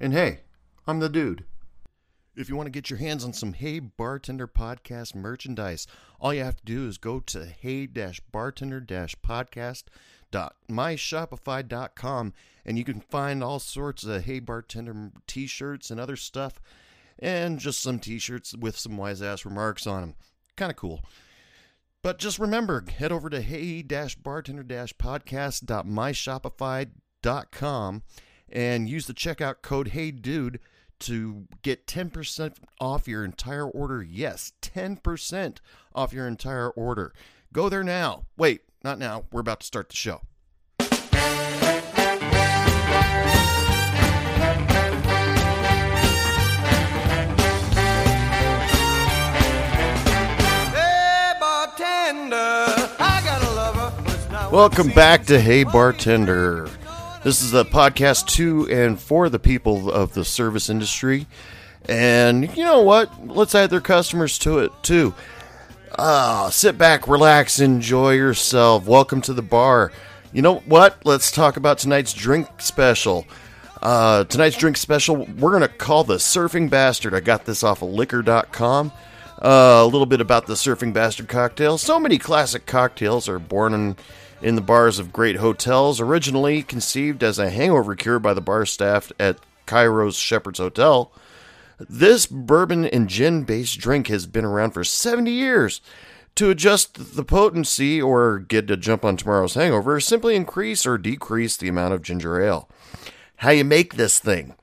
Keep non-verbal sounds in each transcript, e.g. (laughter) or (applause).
And hey, I'm the dude. If you want to get your hands on some Hey Bartender podcast merchandise, all you have to do is go to hey-bartender-podcast.myshopify.com and you can find all sorts of Hey Bartender t-shirts and other stuff and just some t-shirts with some wise ass remarks on them. Kind of cool. But just remember, head over to hey-bartender-podcast.myshopify.com and use the checkout code HeyDude to get 10% off your entire order. Yes, 10% off your entire order. Go there now. Wait, not now. We're about to start the show. Hey, bartender, I got a lover, but it's not Welcome back to Hey Bartender. This is a podcast to and for the people of the service industry. And you know what? Let's add their customers to it too. Ah, sit back, relax, enjoy yourself. Welcome to the bar. You know what? Let's talk about tonight's drink special. Uh, tonight's drink special, we're going to call the Surfing Bastard. I got this off of liquor.com. Uh, a little bit about the Surfing Bastard cocktail. So many classic cocktails are born in, in the bars of great hotels, originally conceived as a hangover cure by the bar staff at Cairo's Shepheard's Hotel. This bourbon and gin based drink has been around for 70 years. To adjust the potency or get a jump on tomorrow's hangover, simply increase or decrease the amount of ginger ale. How you make this thing?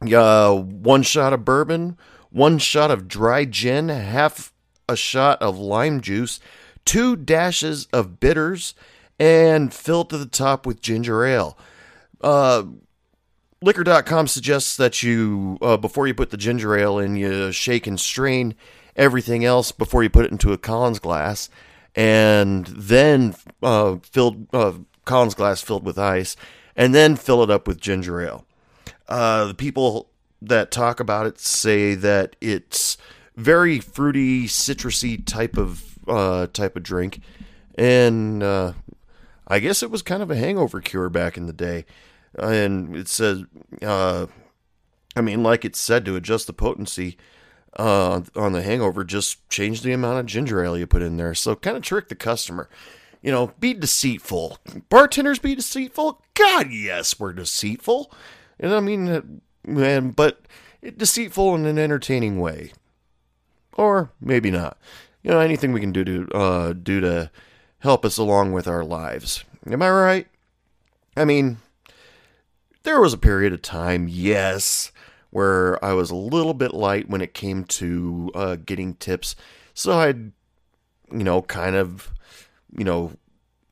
Uh, one shot of bourbon, one shot of dry gin, half a shot of lime juice, two dashes of bitters, and fill to the top with ginger ale. Uh, Liquor.com suggests that you, uh, before you put the ginger ale in, you shake and strain everything else before you put it into a Collins glass, and then uh, filled uh, Collins glass filled with ice, and then fill it up with ginger ale. Uh, the people that talk about it say that it's very fruity, citrusy type of uh, type of drink, and uh, I guess it was kind of a hangover cure back in the day. And it says, uh, I mean, like it said, to adjust the potency uh, on the hangover, just change the amount of ginger ale you put in there. So kind of trick the customer. You know, be deceitful. Bartenders be deceitful? God, yes, we're deceitful. And I mean, man, but deceitful in an entertaining way, or maybe not. You know, anything we can do to uh, do to help us along with our lives. Am I right? I mean, there was a period of time, yes, where I was a little bit light when it came to uh, getting tips. So I'd, you know, kind of, you know,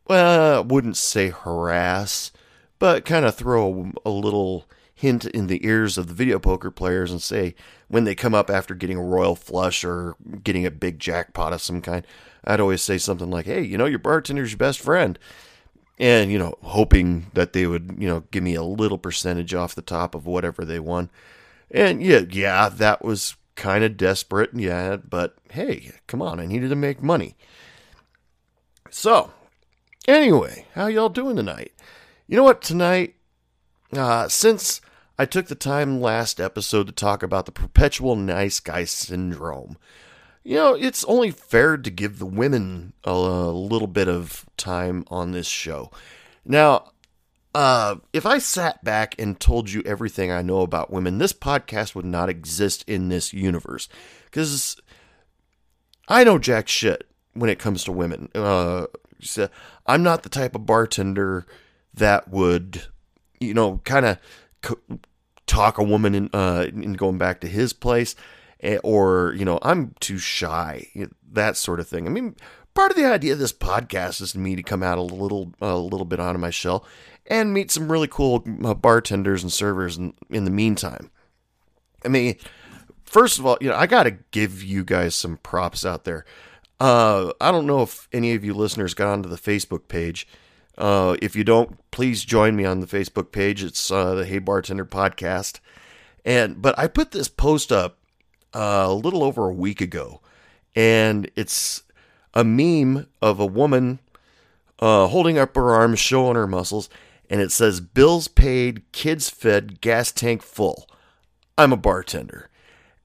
well, I wouldn't say harass, but kind of throw a, a little hint in the ears of the video poker players and say when they come up after getting a royal flush or getting a big jackpot of some kind, I'd always say something like, "Hey, you know, your bartender's your best friend." and you know hoping that they would you know give me a little percentage off the top of whatever they won. And yeah yeah that was kind of desperate yeah but hey come on i needed to make money. So anyway how y'all doing tonight? You know what tonight uh, since i took the time last episode to talk about the perpetual nice guy syndrome you know, it's only fair to give the women a, little bit of time on this show. Now, uh, if I sat back and told you everything I know about women, this podcast would not exist in this universe. Because I know jack shit when it comes to women. Uh, I'm not the type of bartender that would, you know, kind of talk a woman in, uh, in going back to his place or you know i'm too shy that sort of thing i mean part of the idea of this podcast is me to come out a little a little bit out of my shell and meet some really cool uh, bartenders and servers in, in the meantime. I mean, first of all, you know, I got to give you guys some props out there. Uh, I don't know if any of you listeners got onto the Facebook page. Uh, if you don't, please join me on the Facebook page. It's uh, the Hey Bartender podcast. And but I put this post up uh, a little over a week ago, and it's a meme of a woman uh, holding up her arms, showing her muscles, and it says "Bills paid, kids fed, gas tank full." I'm a bartender,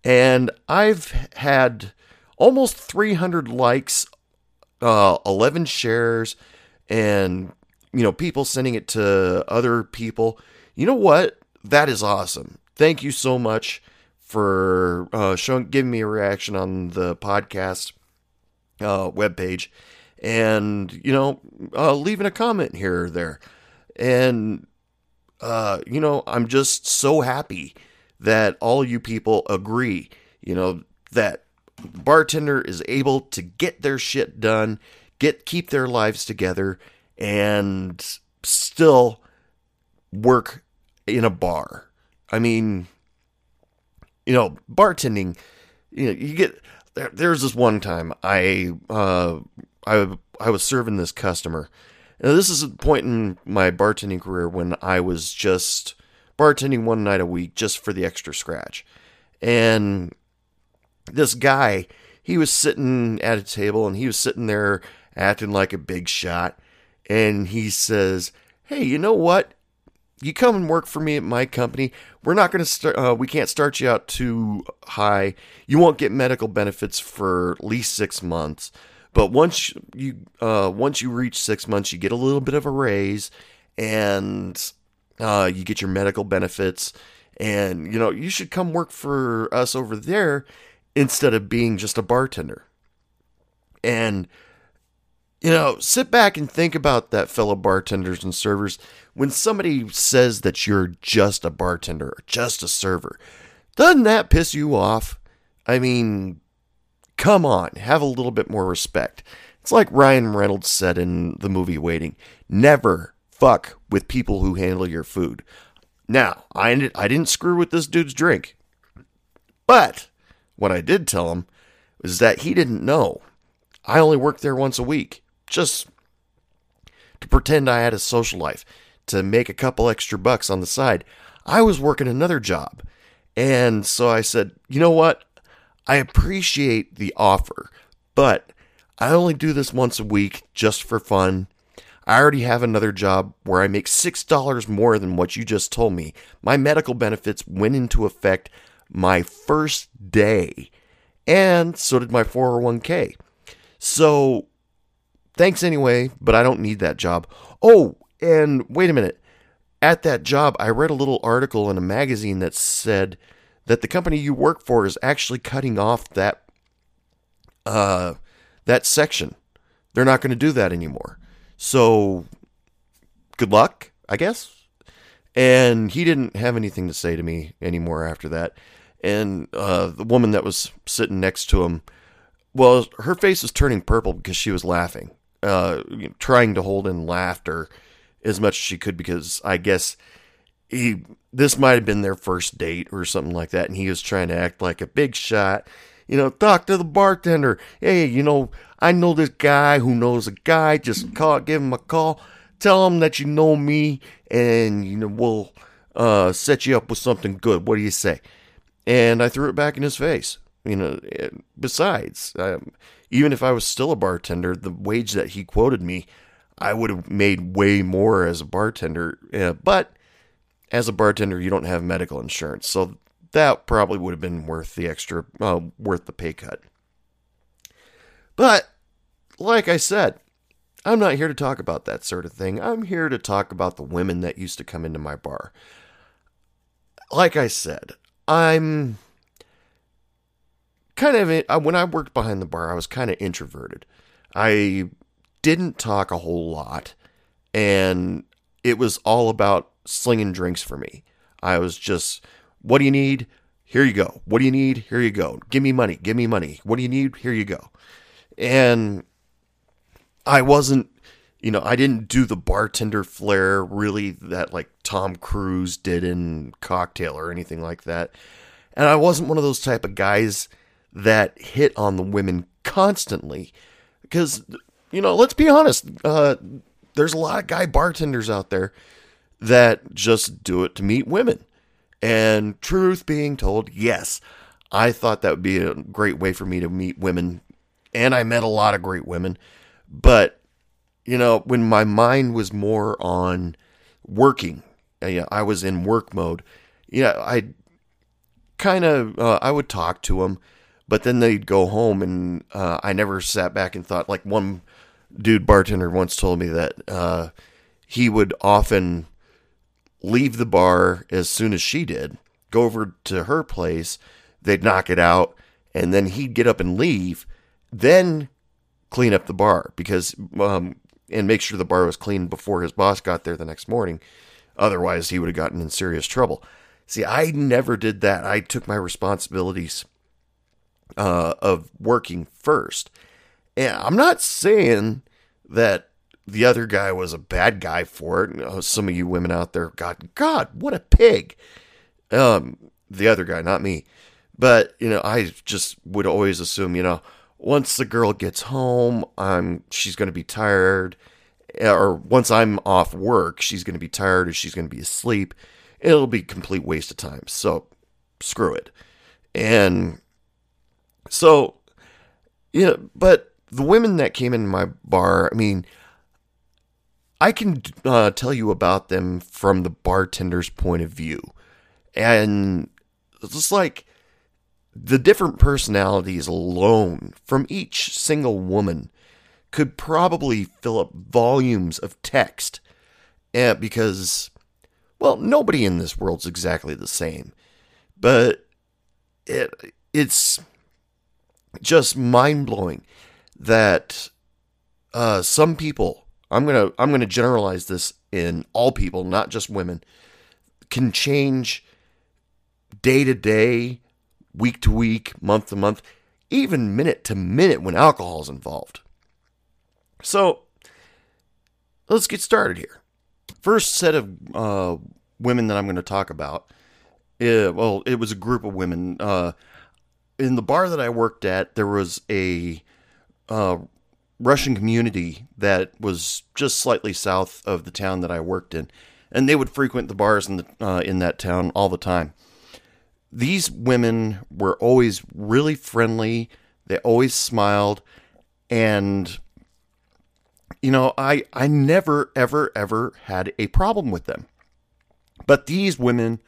and I've had almost 300 likes, uh, 11 shares, and you know people sending it to other people. You know what? That is awesome. Thank you so much for uh, showing, giving me a reaction on the podcast uh, webpage, and you know, uh, leaving a comment here or there, and uh, you know, I'm just so happy that all you people agree. You know that bartender is able to get their shit done, get keep their lives together, and still work in a bar. I mean, you know, bartending, you know, you get there, there's this one time I uh I I was serving this customer. Now, this is a point in my bartending career when I was just bartending one night a week just for the extra scratch. And this guy, he was sitting at a table and he was sitting there acting like a big shot. And he says, Hey, you know what? You come and work for me at my company. We're not going to start, uh, we can't start you out too high. You won't get medical benefits for at least six months. But once you, uh, once you reach six months, you get a little bit of a raise and, uh, you get your medical benefits. And, you know, you should come work for us over there instead of being just a bartender. And, you know, sit back and think about that, fellow bartenders and servers. When somebody says that you're just a bartender or just a server, doesn't that piss you off? I mean, come on, have a little bit more respect. It's like Ryan Reynolds said in the movie Waiting never fuck with people who handle your food. Now, I, I didn't screw with this dude's drink, but what I did tell him was that he didn't know. I only worked there once a week, just to pretend I had a social life, to make a couple extra bucks on the side. I was working another job. And so I said, you know what? I appreciate the offer, but I only do this once a week just for fun. I already have another job where I make $6 more than what you just told me. My medical benefits went into effect my first day, and so did my 401k. So thanks anyway, but I don't need that job. Oh, and wait a minute. At that job, I read a little article in a magazine that said that the company you work for is actually cutting off that uh that section. They're not going to do that anymore. So good luck, I guess. And he didn't have anything to say to me anymore after that. And uh, the woman that was sitting next to him, well, her face was turning purple because she was laughing, uh, trying to hold in laughter as much as she could because I guess he this might have been their first date or something like that, and he was trying to act like a big shot. You know, talk to the bartender. Hey, you know, I know this guy who knows a guy. Just call, give him a call. Tell him that you know me, and you know we'll uh, set you up with something good. What do you say? And I threw it back in his face. You know, besides, um, even if I was still a bartender, the wage that he quoted me, I would have made way more as a bartender. But as a bartender, you don't have medical insurance, so that probably would have been worth the extra, uh, worth the pay cut. But like I said, I'm not here to talk about that sort of thing. I'm here to talk about the women that used to come into my bar. Like I said, I'm kind of uh, when I worked behind the bar, I was kind of introverted. I didn't talk a whole lot, and it was all about slinging drinks for me. I was just, what do you need? Here you go. What do you need? Here you go. Give me money. Give me money. What do you need? Here you go. And I wasn't you know, I didn't do the bartender flair really that like Tom Cruise did in Cocktail or anything like that. And I wasn't one of those type of guys that hit on the women constantly because you know, let's be honest, uh, there's a lot of guy bartenders out there that just do it to meet women. And truth being told, yes, I thought that would be a great way for me to meet women. And I met a lot of great women. But, you know, when my mind was more on working, uh, I was in work mode, yeah, I kind of, uh, I would talk to them, but then they'd go home and uh, I never sat back and thought, like one dude bartender once told me that uh, he would often leave the bar as soon as she did, go over to her place, they'd knock it out, and then he'd get up and leave, then clean up the bar because um, and make sure the bar was clean before his boss got there the next morning. Otherwise, he would have gotten in serious trouble. See, I never did that. I took my responsibilities uh, of working first. And I'm not saying that the other guy was a bad guy for it. Some of you women out there, God, God, what a pig. Um, the other guy, not me. But you know, I just would always assume, you know, once the girl gets home, I'm she's going to be tired, or once I'm off work, she's going to be tired or she's going to be asleep. It'll be complete waste of time. So screw it. And so, yeah, but the women that came in my bar, I mean, I can uh, tell you about them from the bartender's point of view. And it's just like the different personalities alone from each single woman could probably fill up volumes of text. Uh, because, well, nobody in this world's exactly the same. But it it's just mind blowing that uh, some people I'm gonna I'm gonna generalize this in all people, not just women, can change day to day, week to week, month to month, even minute to minute when alcohol is involved. So let's get started here. First set of uh, women that I'm going to talk about. Uh, well, it was a group of women. Uh, in the bar that I worked at, there was a uh, Russian community that was just slightly south of the town that I worked in, and they would frequent the bars in the uh, in that town all the time. These women were always really friendly. They always smiled, and you know, I I never ever ever had a problem with them. But these women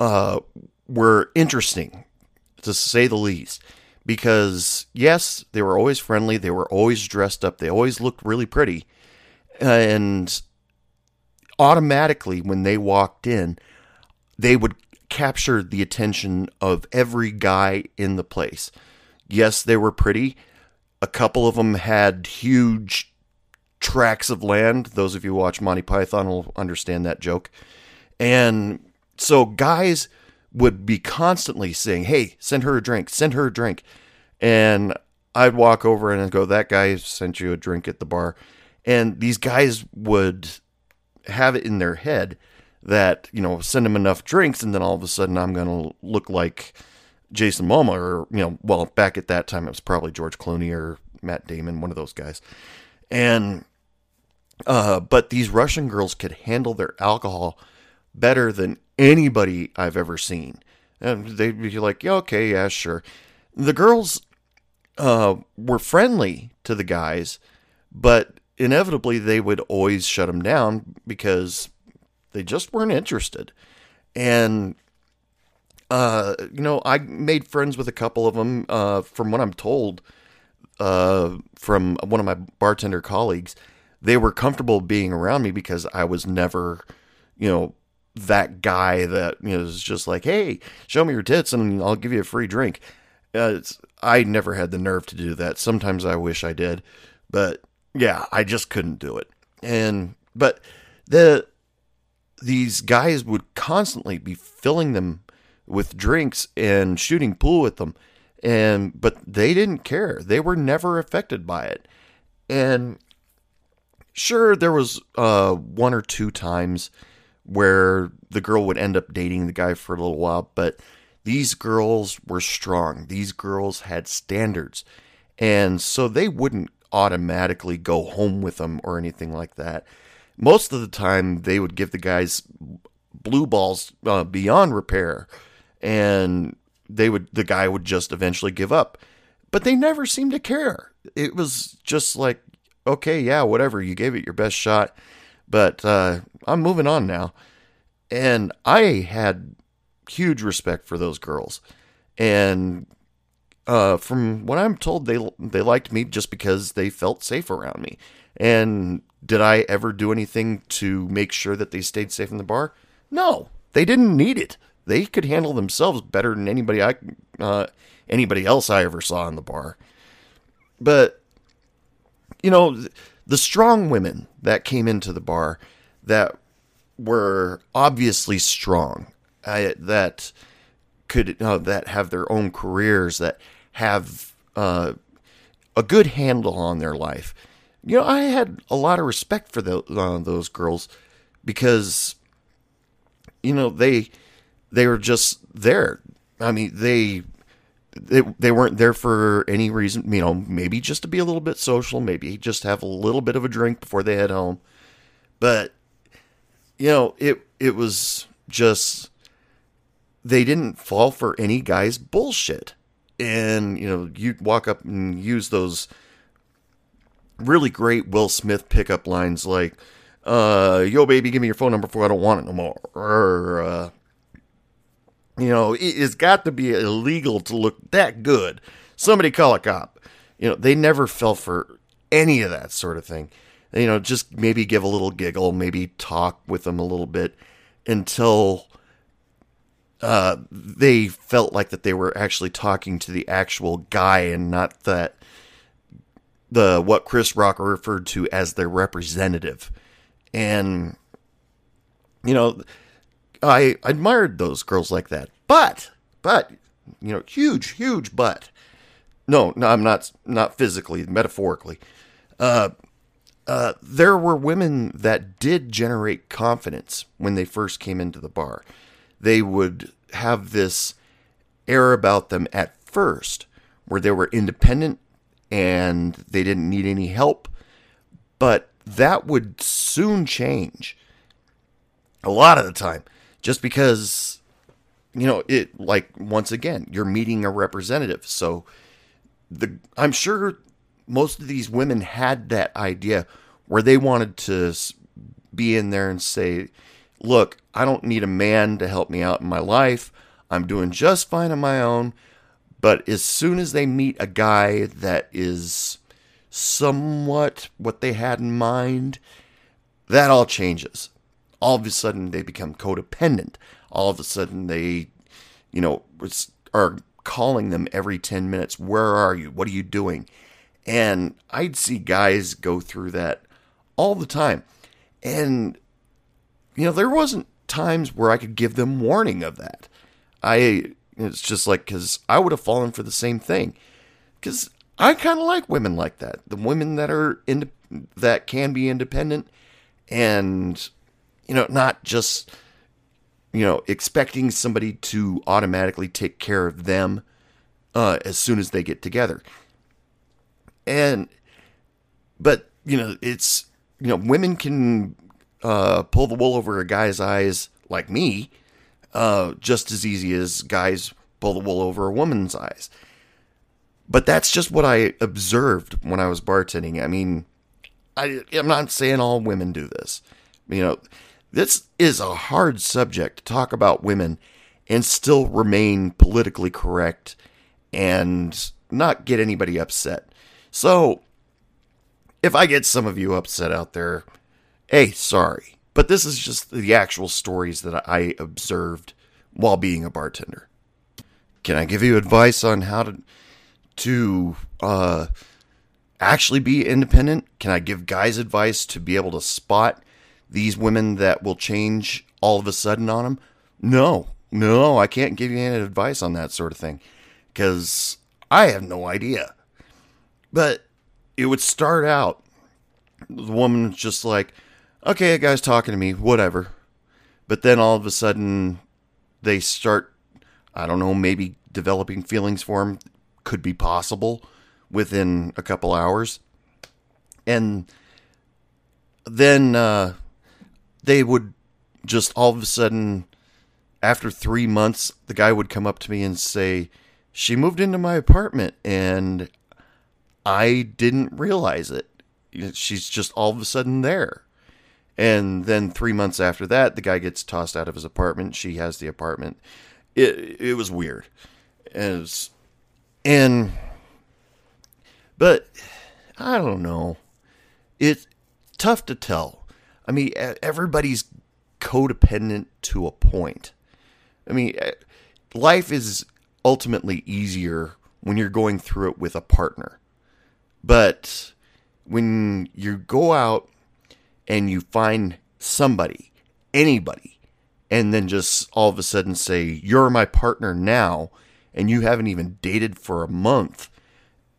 uh, were interesting, to say the least because yes, they were always friendly, they were always dressed up, they always looked really pretty. And automatically when they walked in, they would capture the attention of every guy in the place. Yes, they were pretty. A couple of them had huge tracts of land. Those of you who watch Monty Python will understand that joke. And so guys would be constantly saying, Hey, send her a drink, send her a drink. And I'd walk over and I'd go, That guy sent you a drink at the bar. And these guys would have it in their head that, you know, send them enough drinks and then all of a sudden I'm going to look like Jason Momoa or, you know, well, back at that time it was probably George Clooney or Matt Damon, one of those guys. And, uh, but these Russian girls could handle their alcohol better than anybody I've ever seen. And they'd be like, yeah, okay, yeah, sure. The girls uh, were friendly to the guys, but inevitably they would always shut them down because they just weren't interested. And, uh, you know, I made friends with a couple of them, uh, from what I'm told, uh, from one of my bartender colleagues. They were comfortable being around me because I was never, you know, that guy that you know is just like, hey, show me your tits and I'll give you a free drink. Uh, I never had the nerve to do that. Sometimes I wish I did, but yeah, I just couldn't do it. And but the these guys would constantly be filling them with drinks and shooting pool with them and but they didn't care they were never affected by it and sure, there was uh, one or two times where the girl would end up dating the guy for a little while, but these girls were strong. These girls had standards. And so they wouldn't automatically go home with them or anything like that. Most of the time, they would give the guys blue balls uh, beyond repair, and they would the guy would just eventually give up. But they never seemed to care. It was just like, okay, yeah, whatever. You gave it your best shot, but uh, I'm moving on now. And I had huge respect for those girls, and uh, from what I'm told, they they liked me just because they felt safe around me. And did I ever do anything to make sure that they stayed safe in the bar? No, they didn't need it. They could handle themselves better than anybody I uh, anybody else I ever saw in the bar. But you know, the strong women that came into the bar that were obviously strong, that could uh, that have their own careers that have uh, a good handle on their life. You know, I had a lot of respect for the, uh, those girls because, you know, they they were just there. I mean, they they they weren't there for any reason. You know, maybe just to be a little bit social, maybe just have a little bit of a drink before they head home. But you know, it it was just they didn't fall for any guy's bullshit and you know you'd walk up and use those really great Will Smith pickup lines like uh yo baby give me your phone number before I don't want it no more or uh you know it's got to be illegal to look that good somebody call a cop you know they never fell for any of that sort of thing you know just maybe give a little giggle maybe talk with them a little bit until uh, they felt like that they were actually talking to the actual guy and not that the what Chris Rock referred to as their representative. And you know, I admired those girls like that. But but you know, huge huge but. No, no, I'm not not physically, metaphorically. Uh uh, there were women that did generate confidence when they first came into the bar they would have this air about them at first where they were independent and they didn't need any help. But that would soon change a lot of the time just because, you know, it like once again, you're meeting a representative. So the I'm sure most of these women had that idea where they wanted to be in there and say, look, I don't need a man to help me out in my life. I'm doing just fine on my own. But as soon as they meet a guy that is somewhat what they had in mind, that all changes. All of a sudden, they become codependent. All of a sudden, they, you know, are calling them every 10 minutes. Where are you? What are you doing? And I'd see guys go through that all the time. And you know, there wasn't times where I could give them warning of that. I it's just like because I would have fallen for the same thing. Because I kind of like women like that, the women that are in that can be independent, and you know, not just you know expecting somebody to automatically take care of them uh, as soon as they get together. And but you know, it's you know, women can uh, pull the wool over a guy's eyes like me uh, just as easy as guys pull the wool over a woman's eyes. But that's just what I observed when I was bartending. I mean, I, I'm not saying all women do this. You know, this is a hard subject to talk about women and still remain politically correct and not get anybody upset. So, if I get some of you upset out there, Hey, sorry. But this is just the actual stories that I observed while being a bartender. Can I give you advice on how to to uh, actually be independent? Can I give guys advice to be able to spot these women that will change all of a sudden on them? No, no, I can't give you any advice on that sort of thing because I have no idea. But it would start out the woman's just like, okay, a guy's talking to me, whatever. But then all of a sudden, they start, I don't know, maybe developing feelings for him. Could be possible within a couple hours. And then uh, they would just all of a sudden, after three months, the guy would come up to me and say, She moved into my apartment and I didn't realize it. She's just all of a sudden there. And then three months after that, the guy gets tossed out of his apartment. She has the apartment. It it was weird. Was, and but I don't know. It's tough to tell. I mean, everybody's codependent to a point. I mean, life is ultimately easier when you're going through it with a partner. But when you go out and you find somebody, anybody, and then just all of a sudden say, You're my partner now, and you haven't even dated for a month,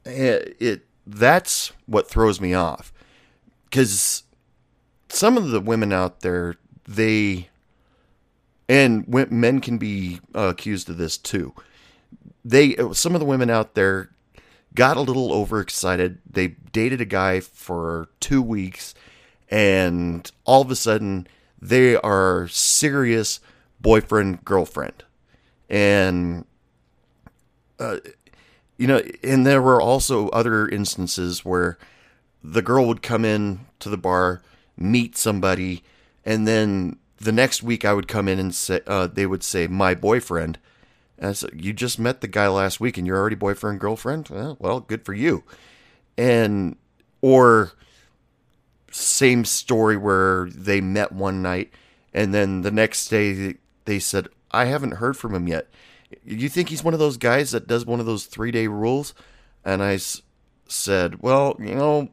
it, it that's what throws me off. Because some of the women out there, they, and men can be uh, accused of this too. They, some of the women out there got a little overexcited. They dated a guy for two weeks, and all of a sudden, they are serious boyfriend girlfriend, and uh, you know, and there were also other instances where the girl would come in to the bar, meet somebody, and then the next week I would come in and say, uh, they would say, my boyfriend. And I said, you just met the guy last week and you're already boyfriend, girlfriend? Well, well, good for you. And, or same story where they met one night and then the next day they said, I haven't heard from him yet. You think he's one of those guys that does one of those three day rules? And I said, well, you know,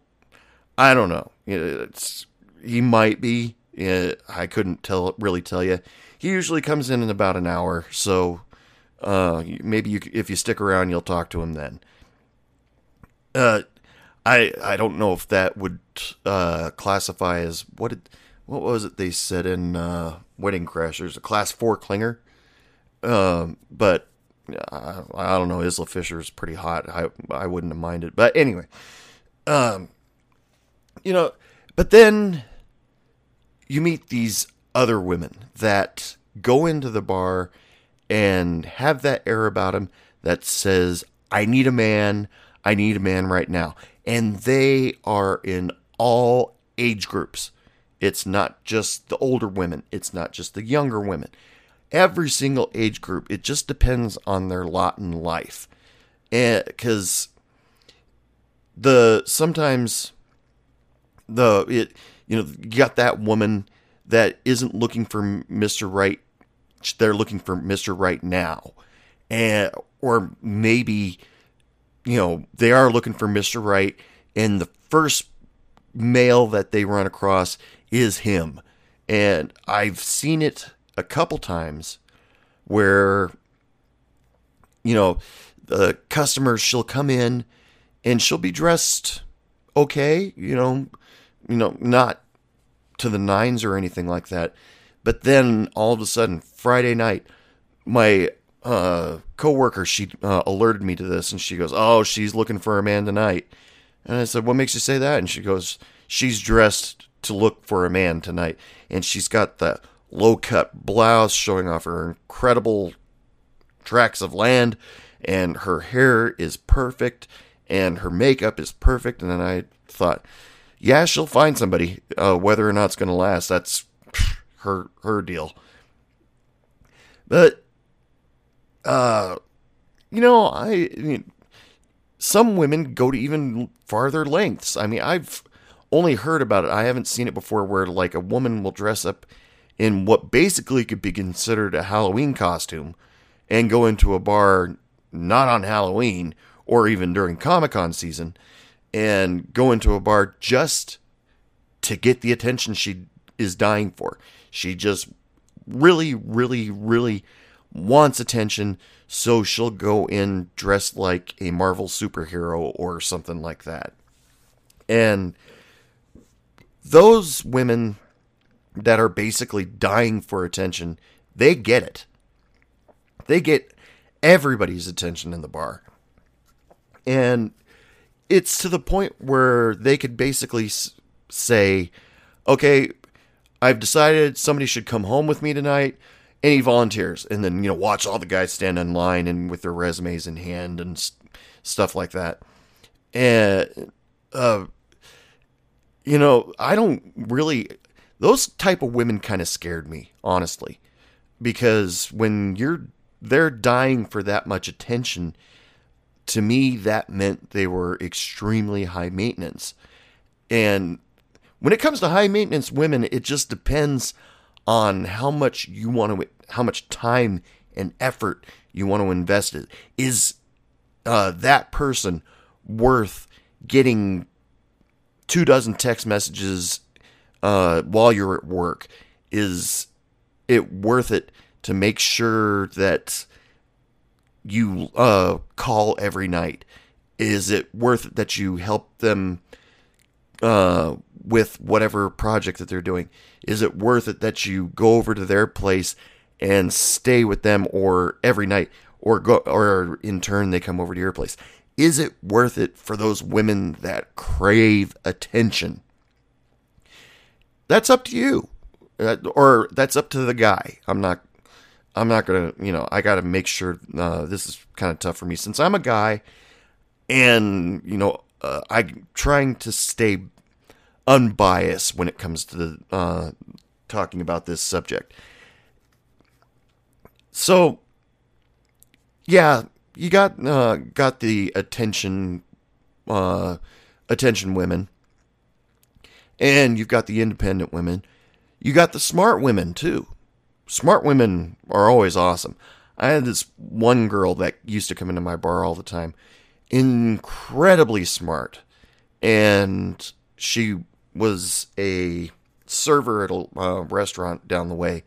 I don't know. It's, he might be. I couldn't tell really tell you. He usually comes in in about an hour, so uh, maybe you, if you stick around, you'll talk to him then. Uh, I I don't know if that would uh, classify as what did, what was it they said in uh, Wedding Crashers, a class four clinger. Um, but I, I don't know. Isla Fisher is pretty hot. I I wouldn't have minded. But anyway, um, you know, but then you meet these other women that go into the bar and have that air about them that says, I need a man. I need a man right now. And they are in all age groups. It's not just the older women, it's not just the younger women. Every single age group, it just depends on their lot in life. Eh, because the sometimes the it you know you got that woman that isn't looking for Mr. Right they're looking for Mr. Right now and or maybe you know they are looking for Mr. Right and the first male that they run across is him and I've seen it a couple times where you know the customers, she'll come in and she'll be dressed okay you know you know, not to the nines or anything like that. But then all of a sudden, Friday night, my uh, coworker she uh, alerted me to this, and she goes, "Oh, she's looking for a man tonight." And I said, "What makes you say that?" And she goes, "She's dressed to look for a man tonight, and she's got the low cut blouse showing off her incredible tracts of land, and her hair is perfect, and her makeup is perfect." And then I thought, yeah, she'll find somebody. Uh, whether or not it's going to last, that's her her deal. But, uh, you know, I, I mean, some women go to even farther lengths. I mean, I've only heard about it. I haven't seen it before, where like a woman will dress up in what basically could be considered a Halloween costume and go into a bar not on Halloween or even during Comic Con season and go into a bar just to get the attention she is dying for. She just really, really, really wants attention, so she'll go in dressed like a Marvel superhero or something like that. And those women that are basically dying for attention, they get it. They get everybody's attention in the bar. And it's to the point where they could basically say, okay, I've decided somebody should come home with me tonight. Any volunteers? And then, you know, watch all the guys stand in line and with their resumes in hand and st- stuff like that. And, uh, you know, I don't really, those type of women kind of scared me, honestly, because when you're, they're dying for that much attention, to me, that meant they were extremely high maintenance. And when it comes to high maintenance women, it just depends on how much you want to, how much time and effort you want to invest in. Is uh, that person worth getting two dozen text messages uh, while you're at work? Is it worth it to make sure that you uh, call every night? Is it worth it that you help them uh, with whatever project that they're doing? Is it worth it that you go over to their place and stay with them, or every night, or go, or in turn they come over to your place? Is it worth it for those women that crave attention? That's up to you, uh, or that's up to the guy. I'm not I'm not gonna, you know, I got to make sure. Uh, this is kind of tough for me since I'm a guy, and you know, uh, I'm trying to stay unbiased when it comes to the uh, talking about this subject. So, yeah, you got uh, got the attention, uh, attention women, and you've got the independent women. You got the smart women too smart women are always awesome. I had this one girl that used to come into my bar all the time, incredibly smart, and she was a server at a uh, restaurant down the way.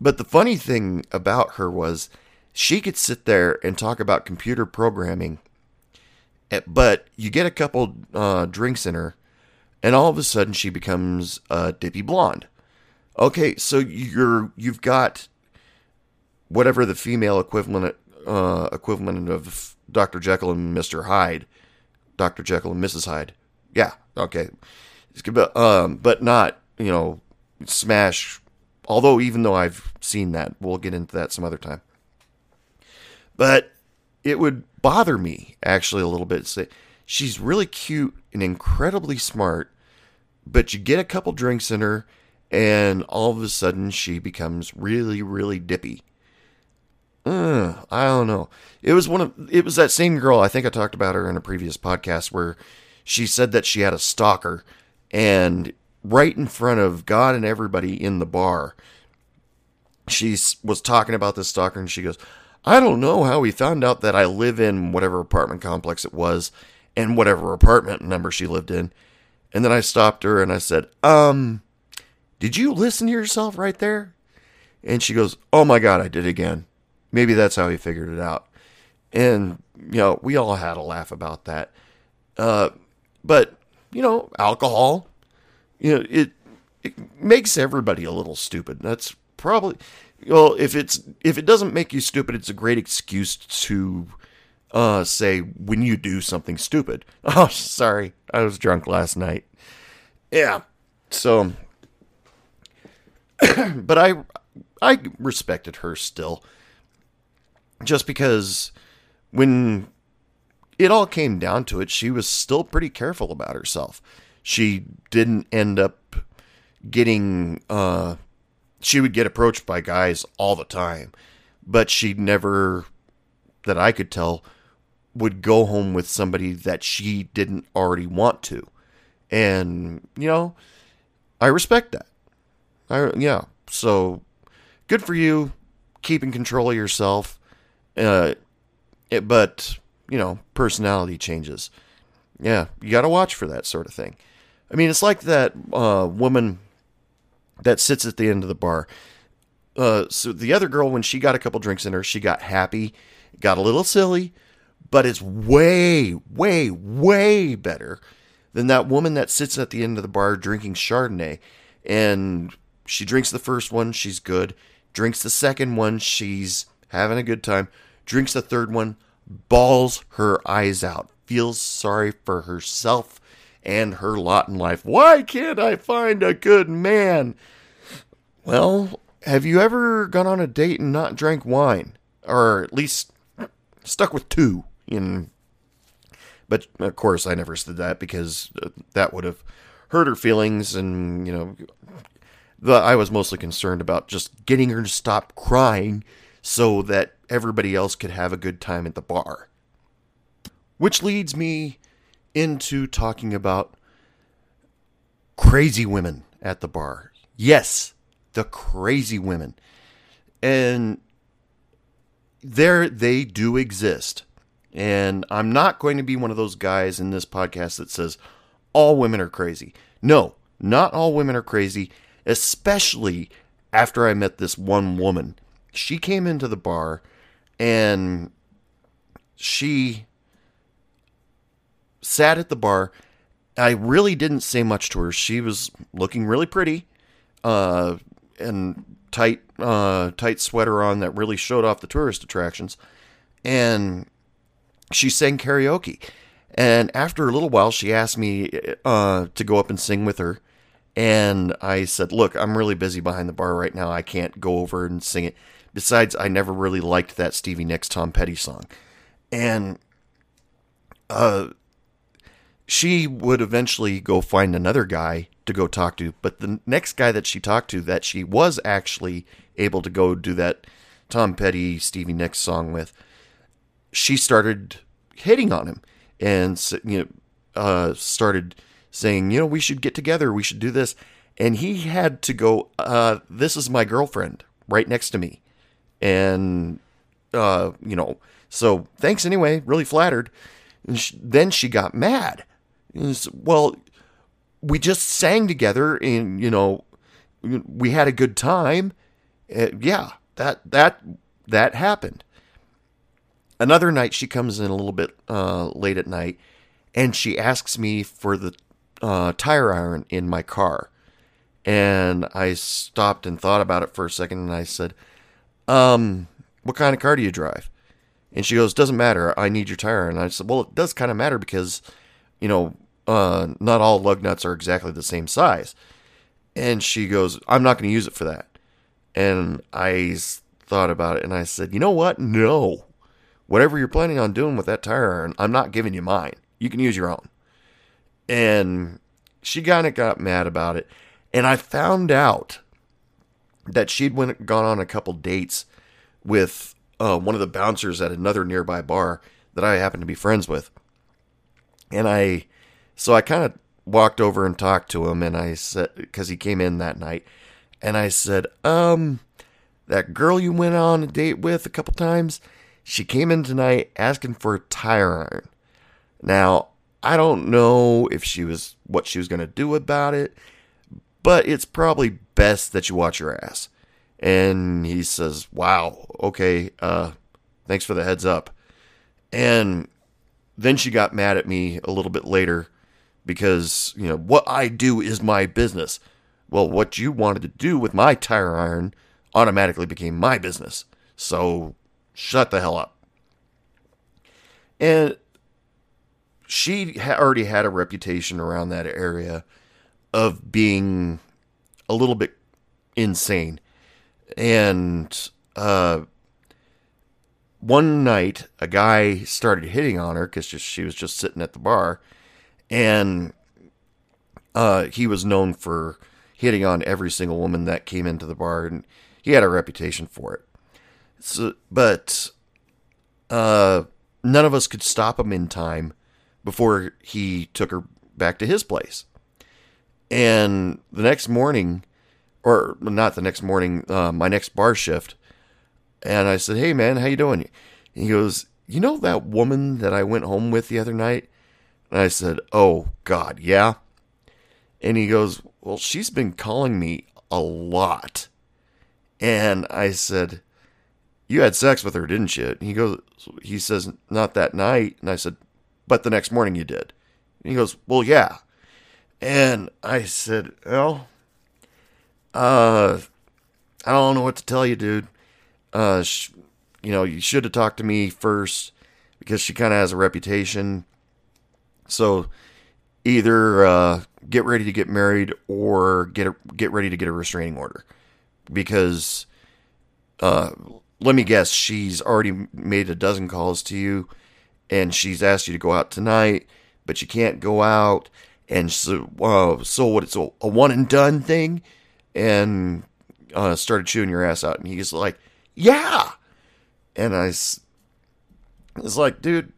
But the funny thing about her was she could sit there and talk about computer programming, eh, but you get a couple uh, drinks in her, and all of a sudden she becomes a dippy blonde. Okay, so you're you've got whatever the female equivalent uh, equivalent of Dr. Jekyll and Mr. Hyde, Dr. Jekyll and Mrs. Hyde. Yeah, okay, but um, but not you know smash. Although even though I've seen that, we'll get into that some other time. But it would bother me actually a little bit. Say she's really cute and incredibly smart, but you get a couple drinks in her and all of a sudden she becomes really, really dippy. Uh, I don't know. It was one of it was that same girl. I think I talked about her in a previous podcast where she said that she had a stalker, and right in front of God and everybody in the bar, she was talking about this stalker, and she goes, "I don't know how he found out that I live in whatever apartment complex it was, and whatever apartment number she lived in." And then I stopped her and I said, "Um." Did you listen to yourself right there? And she goes, Oh my God, I did again. Maybe that's how he figured it out. And, you know, we all had a laugh about that. Uh, but, you know, alcohol, you know, it, it makes everybody a little stupid. That's probably, well, if it's, if it doesn't make you stupid, it's a great excuse to, uh, say when you do something stupid. (laughs) Oh, sorry. I was drunk last night. Yeah. So (clears throat) but I I respected her still. Just because when it all came down to it, she was still pretty careful about herself. She didn't end up getting uh she would get approached by guys all the time, but she never that I could tell would go home with somebody that she didn't already want to. And, you know, I respect that. I, yeah. So good for you, keeping control of yourself. Uh, it, but you know, personality changes. Yeah, you got to watch for that sort of thing. I mean, it's like that uh, woman that sits at the end of the bar. Uh, so the other girl, when she got a couple drinks in her, she got happy, got a little silly, but it's way, way, way better than that woman that sits at the end of the bar drinking Chardonnay. And she drinks the first one, she's good. Drinks the second one, she's having a good time. Drinks the third one, bawls her eyes out, feels sorry for herself and her lot in life. Why can't I find a good man? Well, have you ever gone on a date and not drank wine? Or at least stuck with two in but of course I never said that because uh, that would have hurt her feelings and you know the, I was mostly concerned about just getting her to stop crying so that everybody else could have a good time at the bar. Which leads me into talking about crazy women at the bar. Yes, the crazy women. And there they do exist. And I'm not going to be one of those guys in this podcast that says all women are crazy. No, not all women are crazy, especially after I met this one woman. She came into the bar and she sat at the bar. I really didn't say much to her. She was looking really pretty, uh, and tight, uh, tight sweater on that really showed off the tourist attractions. And she sang karaoke. And after a little while, she asked me uh, to go up and sing with her. And I said, Look, I'm really busy behind the bar right now. I can't go over and sing it. Besides, I never really liked that Stevie Nicks Tom Petty song. And uh, she would eventually go find another guy to go talk to. But the next guy that she talked to, that she was actually able to go do that Tom Petty, Stevie Nicks song with, she started hitting on him and you know uh, started saying, you know, we should get together, we should do this, and he had to go. Uh, this is my girlfriend right next to me, and uh, you know, so thanks anyway. Really flattered. She, then she got mad. well, we just sang together, and you know, we had a good time. Uh, yeah, that that that happened. Another night, she comes in a little bit uh, late at night, and she asks me for the uh, tire iron in my car. And I stopped and thought about it for a second, and I said, "Um, what kind of car do you drive?" And she goes, "Doesn't matter. I need your tire." And I said, "Well, it does kind of matter because, you know, uh, not all lug nuts are exactly the same size." And she goes, "I'm not going to use it for that." And I thought about it, and I said, "You know what? No." whatever you're planning on doing with that tire iron, I'm not giving you mine. You can use your own. And she kind of got mad about it. And I found out that she'd went gone on a couple dates with uh, one of the bouncers at another nearby bar that I happened to be friends with. And I, so I kind of walked over and talked to him, and I said, because he came in that night, and I said, um, that girl you went on a date with a couple times, she came in tonight asking for a tire iron. Now, I don't know if she was what she was going to do about it, but it's probably best that you watch your ass. And he says, "Wow, okay, uh thanks for the heads up." And then she got mad at me a little bit later because, you know, what I do is my business. Well, what you wanted to do with my tire iron automatically became my business. So shut the hell up. And she ha- already had a reputation around that area of being a little bit insane. And uh, one night, a guy started hitting on her because she was just sitting at the bar. And uh, he was known for hitting on every single woman that came into the bar, and he had a reputation for it. So, but uh, none of us could stop him in time before he took her back to his place. And the next morning, or not the next morning, uh, my next bar shift, and I said, "Hey, man, how you doing?" And he goes, "You know that woman that I went home with the other night?" And I said, "Oh God, yeah." And he goes, "Well, she's been calling me a lot." And I said, you had sex with her, didn't you? And he goes, he says, not that night. And I said, but the next morning you did. And he goes, Well, yeah. And I said, Well, uh, I don't know what to tell you, dude. Uh, sh- you know, you should have talked to me first because she kind of has a reputation. So either uh, get ready to get married or get a, get ready to get a restraining order because uh, let me guess, she's already made a dozen calls to you and she's asked you to go out tonight, but you can't go out. And so, uh, so what? It's a, a one and done thing, and uh, started chewing your ass out. And he's like, "Yeah," and I was like, "Dude,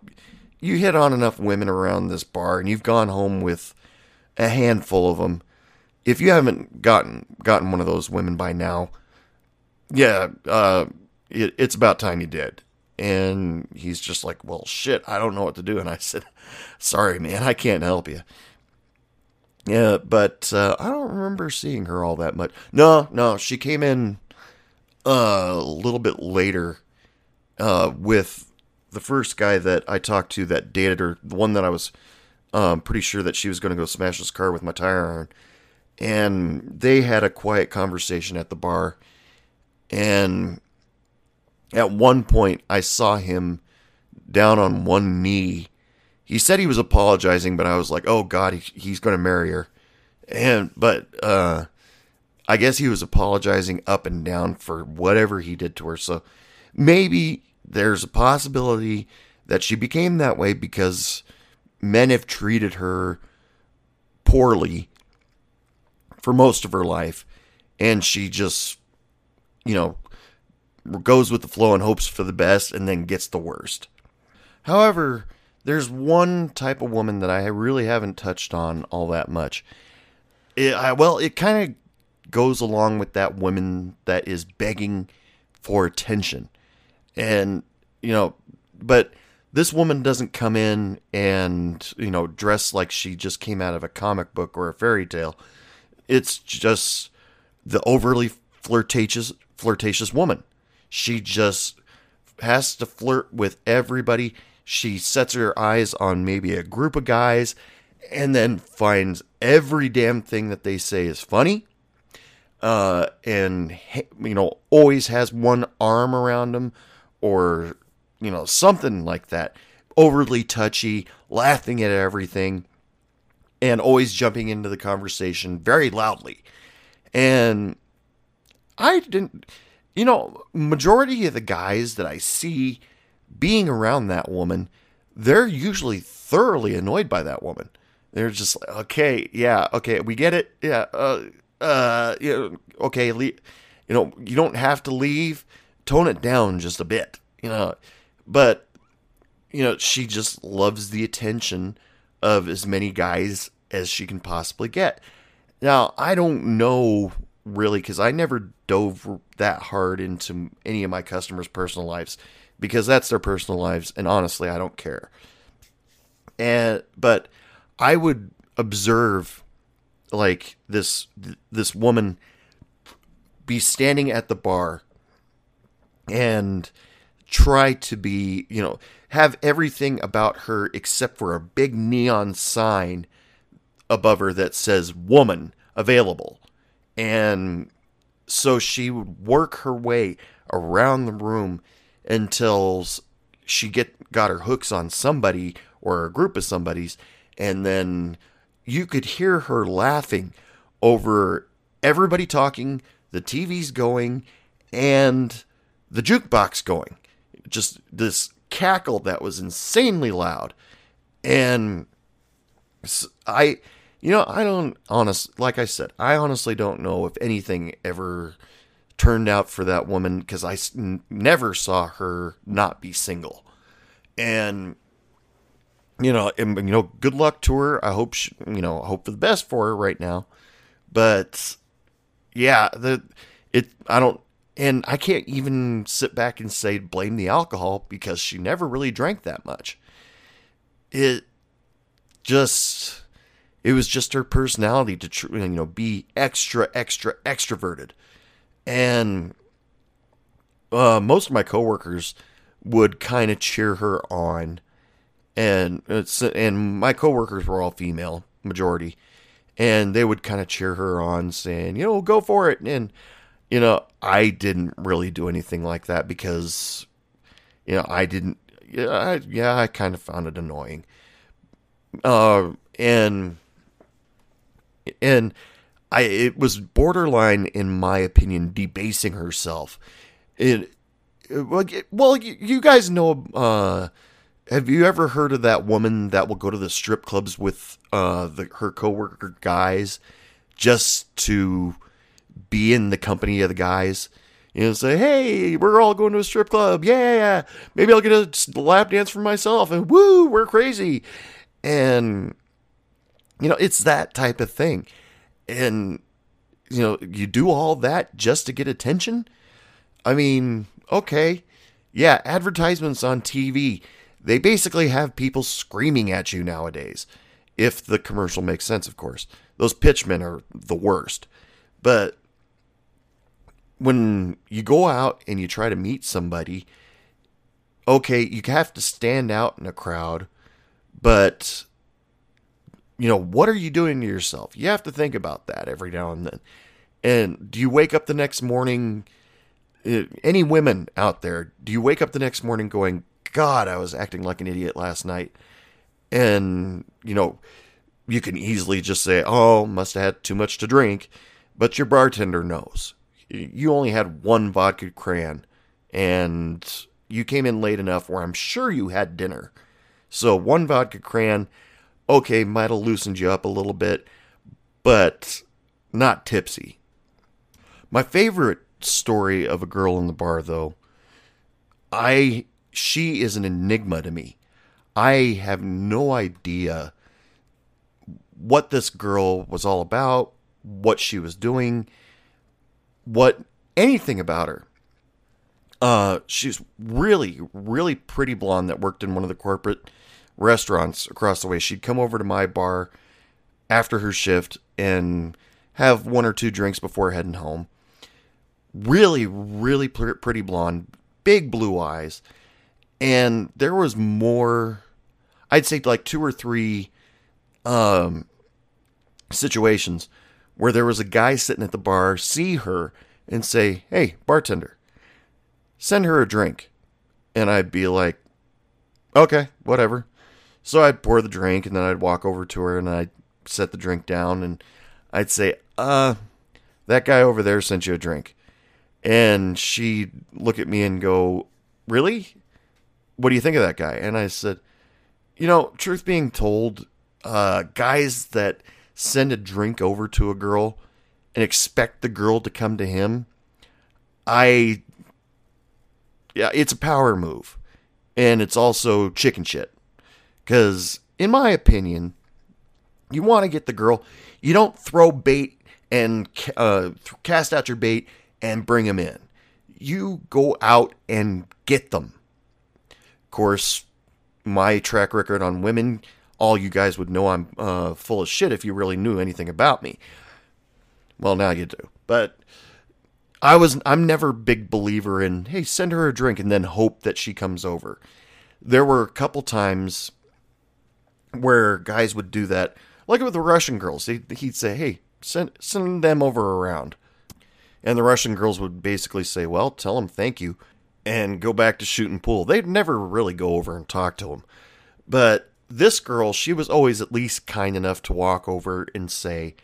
you hit on enough women around this bar, and you've gone home with a handful of them. If you haven't gotten gotten one of those women by now, yeah, uh, it, it's about time you did." And he's just like, well, shit, I don't know what to do. And I said, sorry, man, I can't help you. Yeah, but uh, I don't remember seeing her all that much. No, no, she came in uh, a little bit later uh, with the first guy that I talked to that dated her, the one that I was um, pretty sure that she was going to go smash his car with my tire iron. And they had a quiet conversation at the bar. And at one point, I saw him down on one knee. He said he was apologizing, but I was like, "Oh God, he, he's going to marry her." And but uh, I guess he was apologizing up and down for whatever he did to her. So maybe there's a possibility that she became that way because men have treated her poorly for most of her life, and she just, you know, goes with the flow and hopes for the best and then gets the worst. However, there's one type of woman that I really haven't touched on all that much. It, I, well, it kind of goes along with that woman that is begging for attention. And, you know, but this woman doesn't come in and, you know, dress like she just came out of a comic book or a fairy tale. It's just the overly flirtatious flirtatious woman. She just has to flirt with everybody. She sets her eyes on maybe a group of guys and then finds every damn thing that they say is funny. Uh, and, you know, always has one arm around them or, you know, something like that. Overly touchy, laughing at everything, and always jumping into the conversation very loudly. And I didn't you know, majority of the guys that I see being around that woman, they're usually thoroughly annoyed by that woman. They're just like, okay, yeah, okay, we get it, yeah, uh, uh, know, okay, you know, you don't have to leave, tone it down just a bit, you know, but you know, she just loves the attention of as many guys as she can possibly get. Now, I don't know really because I never dove that hard into any of my customers' personal lives because that's their personal lives, and honestly, I don't care. And but I would observe like this this woman be standing at the bar and try to be, you know, have everything about her except for a big neon sign above her that says woman available and so she would work her way around the room until she get got her hooks on somebody or a group of somebody's and then you could hear her laughing over everybody talking the TV's going and the jukebox going. Just this cackle that was insanely loud. And I you know, I don't honest like I said, I honestly don't know if anything ever turned out for that woman because I n- never saw her not be single. And you know, and, you know, good luck to her. I hope she, you know, hope for the best for her right now. But yeah, the it I don't and I can't even sit back and say blame the alcohol because she never really drank that much. It just it was just her personality to tr- you know be extra extra extroverted, and uh, most of my coworkers would kind of cheer her on, and and my coworkers were all female majority, and they would kind of cheer her on, saying, you know, go for it. And you know, I didn't really do anything like that because, you know, I didn't. Yeah, I, yeah, I kind of found it annoying. Uh, and and I it was borderline, in my opinion, debasing herself. It, well, well, you guys know. Uh, have you ever heard of that woman that will go to the strip clubs with uh, the, her coworker guys just to be in the company of the guys? You know, say, hey, we're all going to a strip club. Yeah, maybe I'll get a lap dance for myself. And woo, we're crazy. And, you know, it's that type of thing. And, you know, you do all that just to get attention? I mean, okay. Yeah, advertisements on TV they basically have people screaming at you nowadays. If the commercial makes sense, of course. Those pitchmen are the worst. But when you go out and you try to meet somebody, okay, you have to stand out in a crowd, but you know, what are you doing to yourself? You have to think about that every now and then. And do you wake up the next morning? Uh, any women out there, do you wake up the next morning going, God, I was acting like an idiot last night. And, you know, you can easily just say, oh, must have had too much to drink. But your bartender knows. You only had one vodka cran and you came in late enough where I'm sure you had dinner. So one vodka cran, okay, might have loosened you up a little bit, but not tipsy. My favorite story of a girl in the bar, though, I she is an enigma to me. I have no idea what this girl was all about, what she was doing, what anything about her. Uh, she's really, really pretty blonde that worked in one of the corporate restaurants across the way. She'd come over to my bar after her shift and have one or two drinks before heading home. Really, really pretty blonde, big blue eyes and there was more i'd say like two or three um situations where there was a guy sitting at the bar see her and say hey bartender send her a drink and i'd be like okay whatever so i'd pour the drink and then i'd walk over to her and i'd set the drink down and i'd say uh that guy over there sent you a drink and she'd look at me and go really what do you think of that guy? And I said, you know, truth being told, uh, guys that send a drink over to a girl and expect the girl to come to him, I, yeah, it's a power move. And it's also chicken shit. Because, in my opinion, you want to get the girl, you don't throw bait and uh, cast out your bait and bring them in. You go out and get them Of course, my track record on women, all you guys would know I'm uh, full of shit if you really knew anything about me. Well, now you do. But I was I'm never a big believer in hey, send her a drink and then hope that she comes over. There were a couple times where guys would do that, like with the Russian girls. He'd say, "Hey, send send them over around," and the Russian girls would basically say, "Well, tell them thank you." and go back to shooting pool. They'd never really go over and talk to him. But this girl, she was always at least kind enough to walk over and say,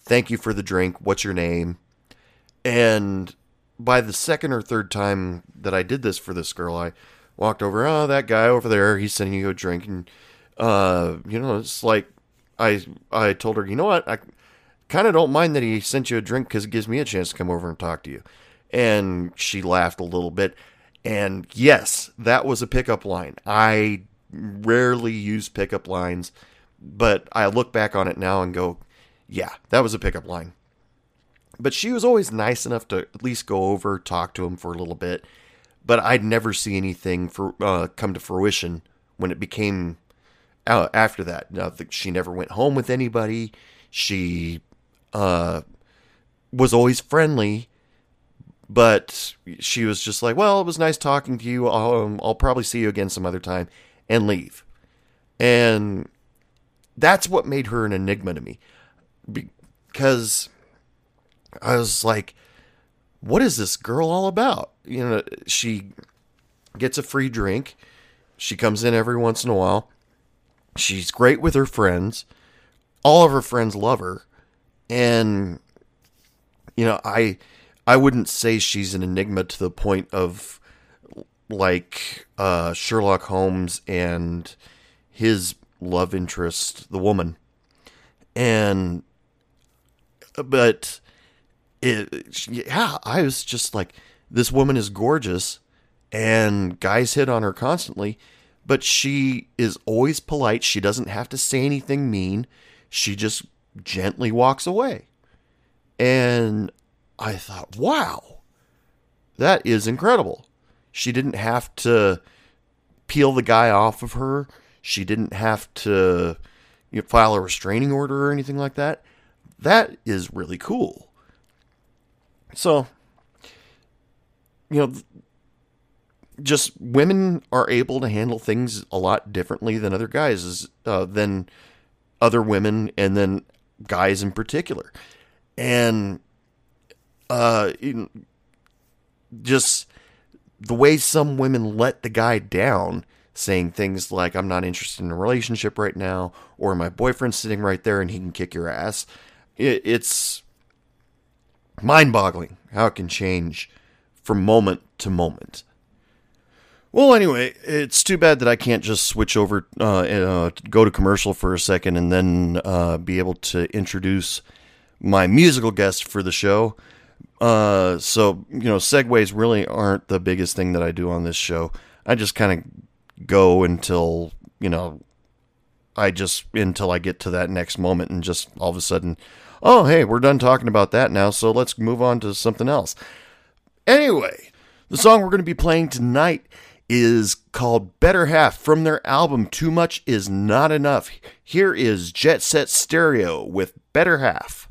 Thank you for the drink. What's your name? And by the second or third time that I did this for this girl, I walked over, Oh, that guy over there, he's sending you a drink. And, uh, you know, it's like, I, I told her, you know what? I kind of don't mind that he sent you a drink because it gives me a chance to come over and talk to you. And she laughed a little bit. And yes, that was a pickup line. I rarely use pickup lines, but I look back on it now and go, yeah, that was a pickup line. But she was always nice enough to at least go over, talk to him for a little bit. But I'd never see anything for uh, come to fruition when it became uh, after that. Now, she never went home with anybody. She uh, was always friendly, but she was just like, "Well, it was nice talking to you. I'll, um, I'll probably see you again some other time," and leave. And that's what made her an enigma to me. Because I was like, what is this girl all about? You know, she gets a free drink. She comes in every once in a while. She's great with her friends. All of her friends love her. And you know, I I wouldn't say she's an enigma to the point of like uh, Sherlock Holmes and his love interest, the woman. And but it yeah, I was just like this woman is gorgeous and guys hit on her constantly, but she is always polite. She doesn't have to say anything mean. She just gently walks away. And I thought, wow, that is incredible. She didn't have to peel the guy off of her. She didn't have to you know, file a restraining order or anything like that. That is really cool. So, you know, just women are able to handle things a lot differently than other guys, uh, than other women, and then guys in particular. And uh, just the way some women let the guy down, saying things like, I'm not interested in a relationship right now, or my boyfriend's sitting right there and he can kick your ass. It, it's mind boggling how it can change from moment to moment. Well, anyway, it's too bad that I can't just switch over, uh, uh, go to commercial for a second, and then uh, be able to introduce my musical guest for the show. Uh, so you know, segues really aren't the biggest thing that I do on this show. I just kind of go until you know, I just until I get to that next moment, and just all of a sudden, oh hey, we're done talking about that now, so let's move on to something else. Anyway, the song we're going to be playing tonight is called Better Half from their album Too Much Is Not Enough. Here is Jet Set Stereo with Better Half.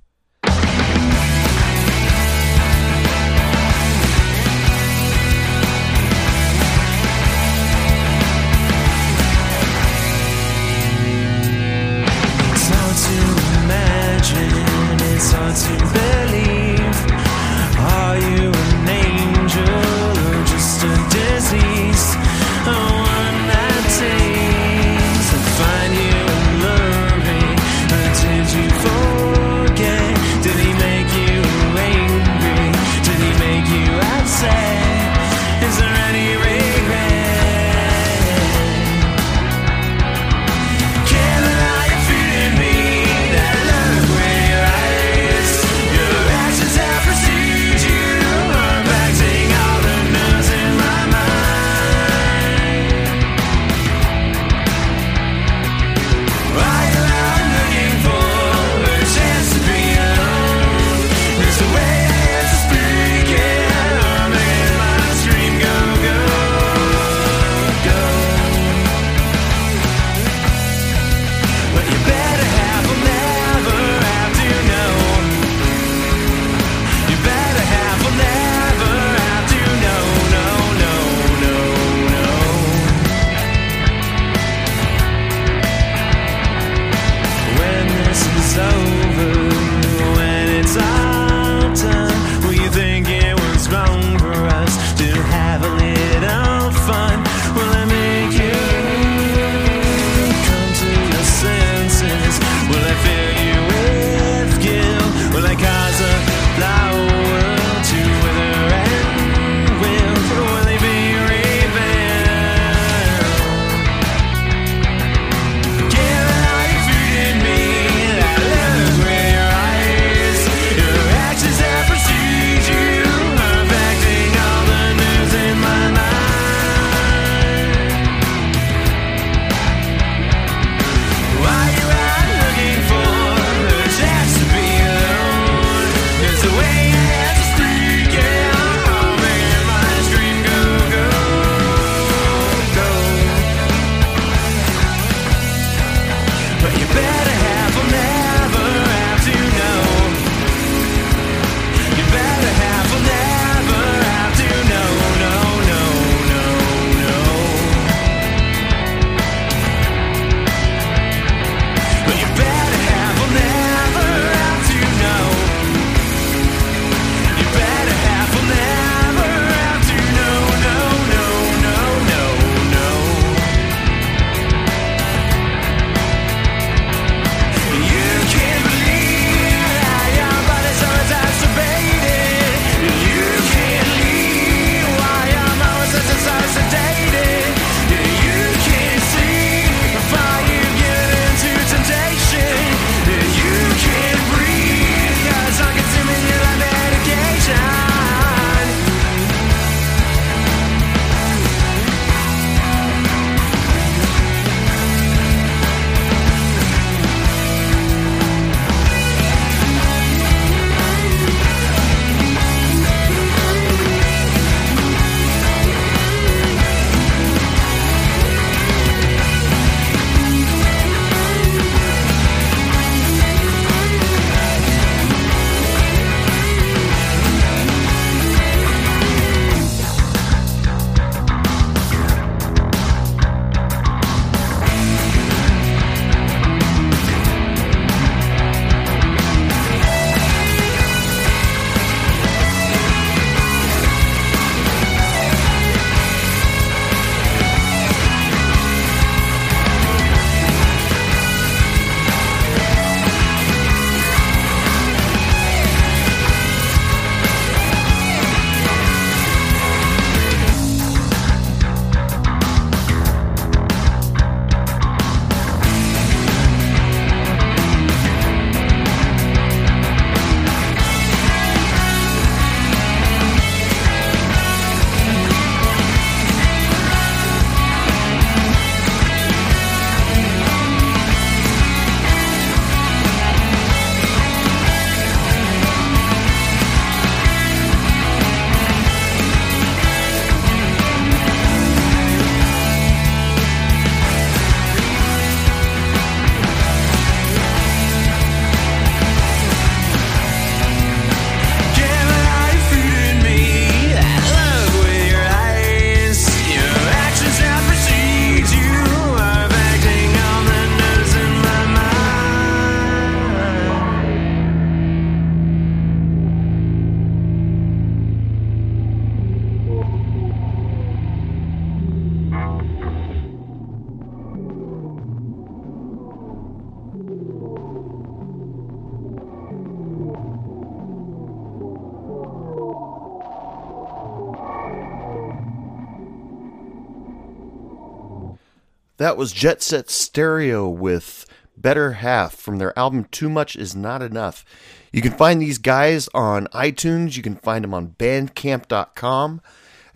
That was Jet Set Stereo with Better Half from their album Too Much Is Not Enough. You can find these guys on iTunes. You can find them on bandcamp.com.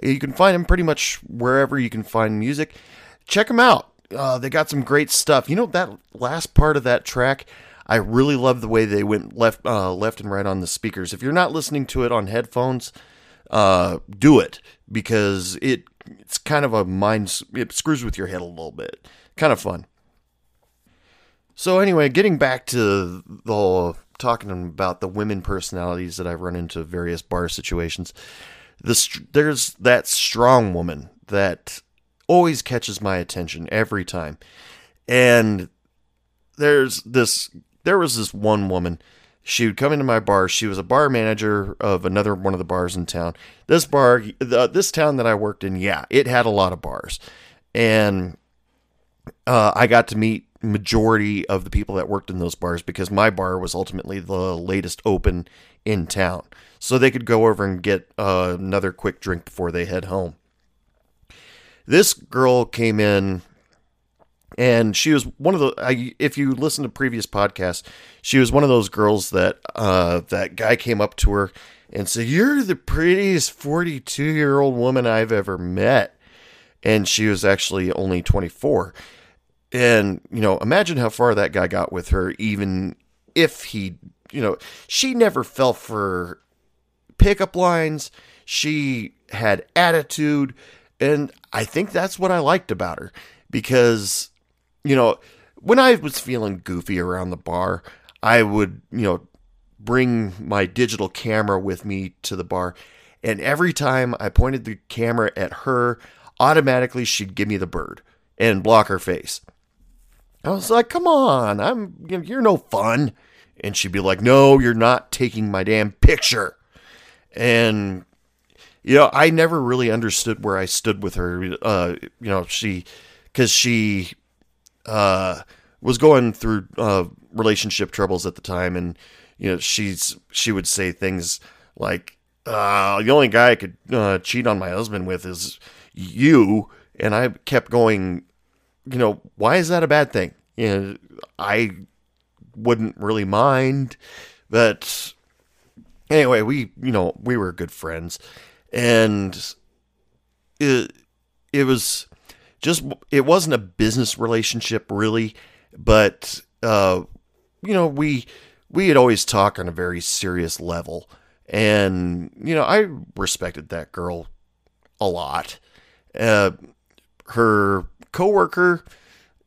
You can find them pretty much wherever you can find music. Check them out. Uh, they got some great stuff. You know, that last part of that track, I really love the way they went left, uh, left and right on the speakers. If you're not listening to it on headphones, uh, do it because it it's kind of a mind it screws with your head a little bit. Kind of fun. So anyway, getting back to the whole talking about the women personalities that I've run into various bar situations. This there's that strong woman that always catches my attention every time. And there's this there was this one woman she would come into my bar. She was a bar manager of another one of the bars in town. This bar, the, this town that I worked in, yeah, it had a lot of bars, and uh, I got to meet majority of the people that worked in those bars because my bar was ultimately the latest open in town, so they could go over and get uh, another quick drink before they head home. This girl came in and she was one of the I, if you listen to previous podcasts she was one of those girls that uh, that guy came up to her and said you're the prettiest 42 year old woman i've ever met. And she was actually only 24 and you know imagine how far that guy got with her even if he you know she never fell for pickup lines. She had attitude. And i think that's what i liked about her because you know, when I was feeling goofy around the bar, I would, you know, bring my digital camera with me to the bar. And every time I pointed the camera at her, automatically she'd give me the bird and block her face. I was like, come on, I'm, you're no fun. And she'd be like, no, you're not taking my damn picture. And, you know, I never really understood where I stood with her. Uh, you know, she, because she uh, was going through uh, relationship troubles at the time, and you know she's she would say things like, uh, "The only guy I could uh, cheat on my husband with is you," and I kept going, you know, why is that a bad thing? You know, I wouldn't really mind, but anyway, we you know we were good friends, and it it was just it wasn't a business relationship really, but uh, you know we we had always talked on a very serious level, and you know I respected that girl a lot. Uh, her coworker,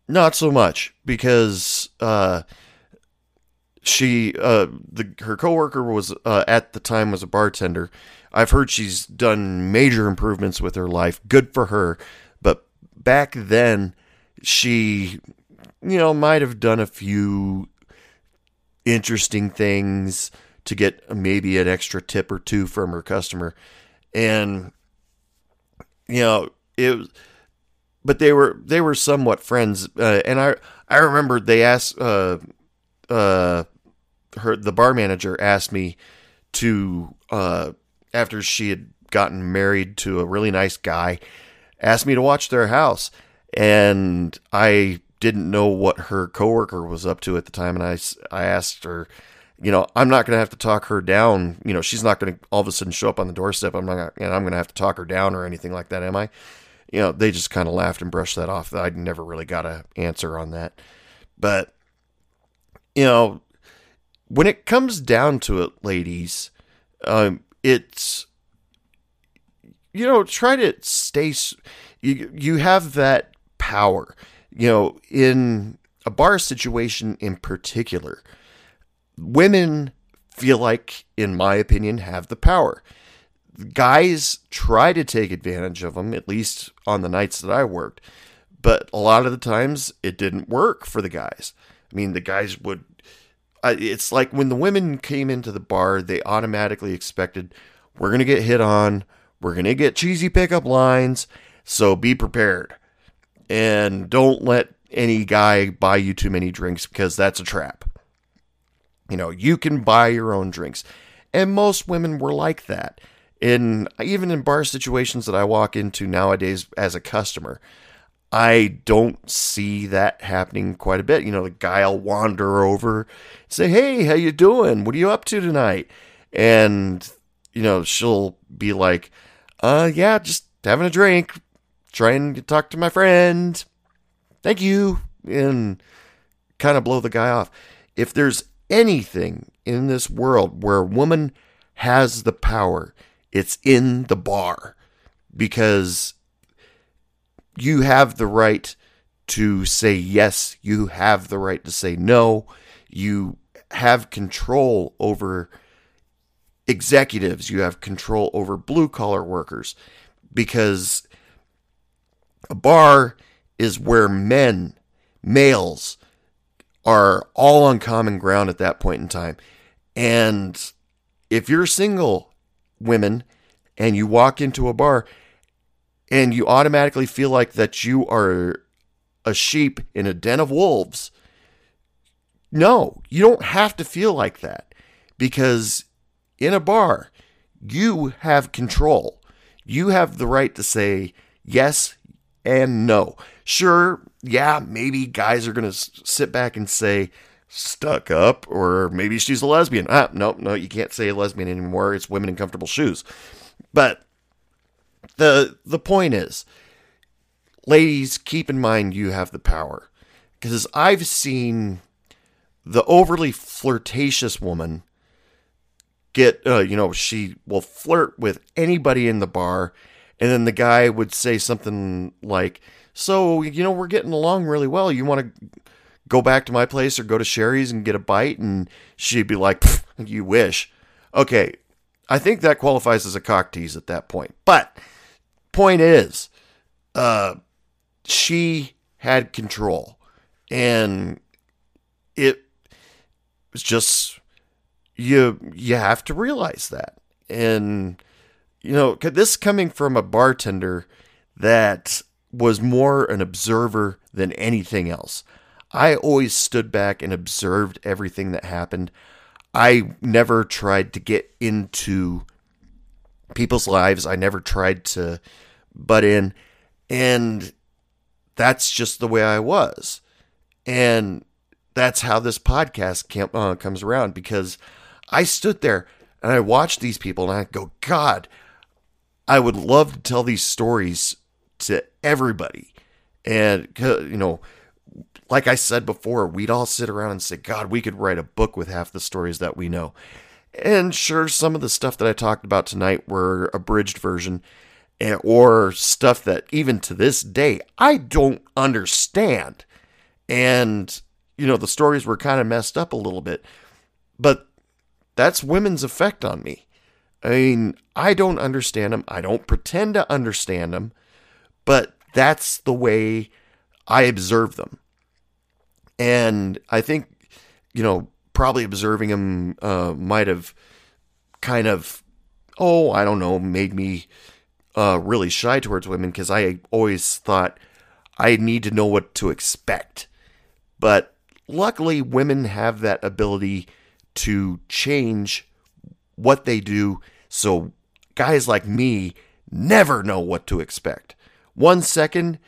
not so much because uh, she uh, the her coworker was uh, at the time was a bartender. I've heard she's done major improvements with her life. Good for her back then, she, you know, might have done a few interesting things to get maybe an extra tip or two from her customer. And, you know, it was, but they were, they were somewhat friends. Uh, and I, I remember they asked, uh, uh, her, the bar manager asked me to, uh, after she had gotten married to a really nice guy, asked me to watch their house, and I didn't know what her coworker was up to at the time, and I I asked her, you know, I'm not going to have to talk her down. You know, she's not going to all of a sudden show up on the doorstep. I'm not, and I'm going to have to talk her down or anything like that, am I? You know, they just kind of laughed and brushed that off. I never really got an answer on that, but you know, when it comes down to it, ladies, um, it's you know, try to stay. You you have that power. You know, in a bar situation in particular, women feel like, in my opinion, have the power. Guys try to take advantage of them, at least on the nights that I worked, but a lot of the times it didn't work for the guys. I mean, the guys would. It's like when the women came into the bar, they automatically expected, we're going to get hit on we're going to get cheesy pickup lines, so be prepared. And don't let any guy buy you too many drinks because that's a trap. You know, you can buy your own drinks. And most women were like that. In even in bar situations that I walk into nowadays as a customer, I don't see that happening quite a bit. You know, the guy'll wander over, say, "Hey, how you doing? What are you up to tonight?" And you know, she'll be like, "Uh, yeah, just having a drink, trying to talk to my friend. Thank you," and kind of blow the guy off. If there's anything in this world where a woman has the power, it's in the bar because you have the right to say yes, you have the right to say no, you have control over executives, you have control over blue collar workers because a bar is where men, males, are all on common ground at that point in time. And if you're single women and you walk into a bar and you automatically feel like that you are a sheep in a den of wolves, no, you don't have to feel like that because in a bar, you have control. You have the right to say yes and no. Sure, yeah, maybe guys are going to sit back and say, stuck up, or maybe she's a lesbian. Ah, no, no, you can't say lesbian anymore. It's women in comfortable shoes. But the the point is, ladies, keep in mind you have the power. Because I've seen the overly flirtatious woman get, uh, you know, she will flirt with anybody in the bar, and then the guy would say something like, "So, you know, we're getting along really well. You want to go back to my place or go to Sherry's and get a bite?" And she'd be like, "You wish." Okay, I think that qualifies as a cock tease at that point. But point is, uh, she had control, and it was just you. You have to realize that, and you know, this coming from a bartender that was more an observer than anything else. I always stood back and observed everything that happened. I never tried to get into people's lives. I never tried to butt in. And that's just the way I was. And that's how this podcast cam- uh, comes around because I stood there and I watched these people and I go, God, I would love to tell these stories to everybody. And, you know, like I said before, we'd all sit around and say, God, we could write a book with half the stories that we know. And sure, some of the stuff that I talked about tonight were abridged version eh, or stuff that even to this day I don't understand. And, you know, the stories were kind of messed up a little bit. But that's women's effect on me. I mean, I don't understand them. I don't pretend to understand them, but that's the way I observe them. And I think, you know, probably observing them uh, might have kind of, oh, I don't know, made me uh, really shy towards women because I always thought I need to know what to expect. But luckily, women have that ability to change what they do. So guys like me never know what to expect. One second,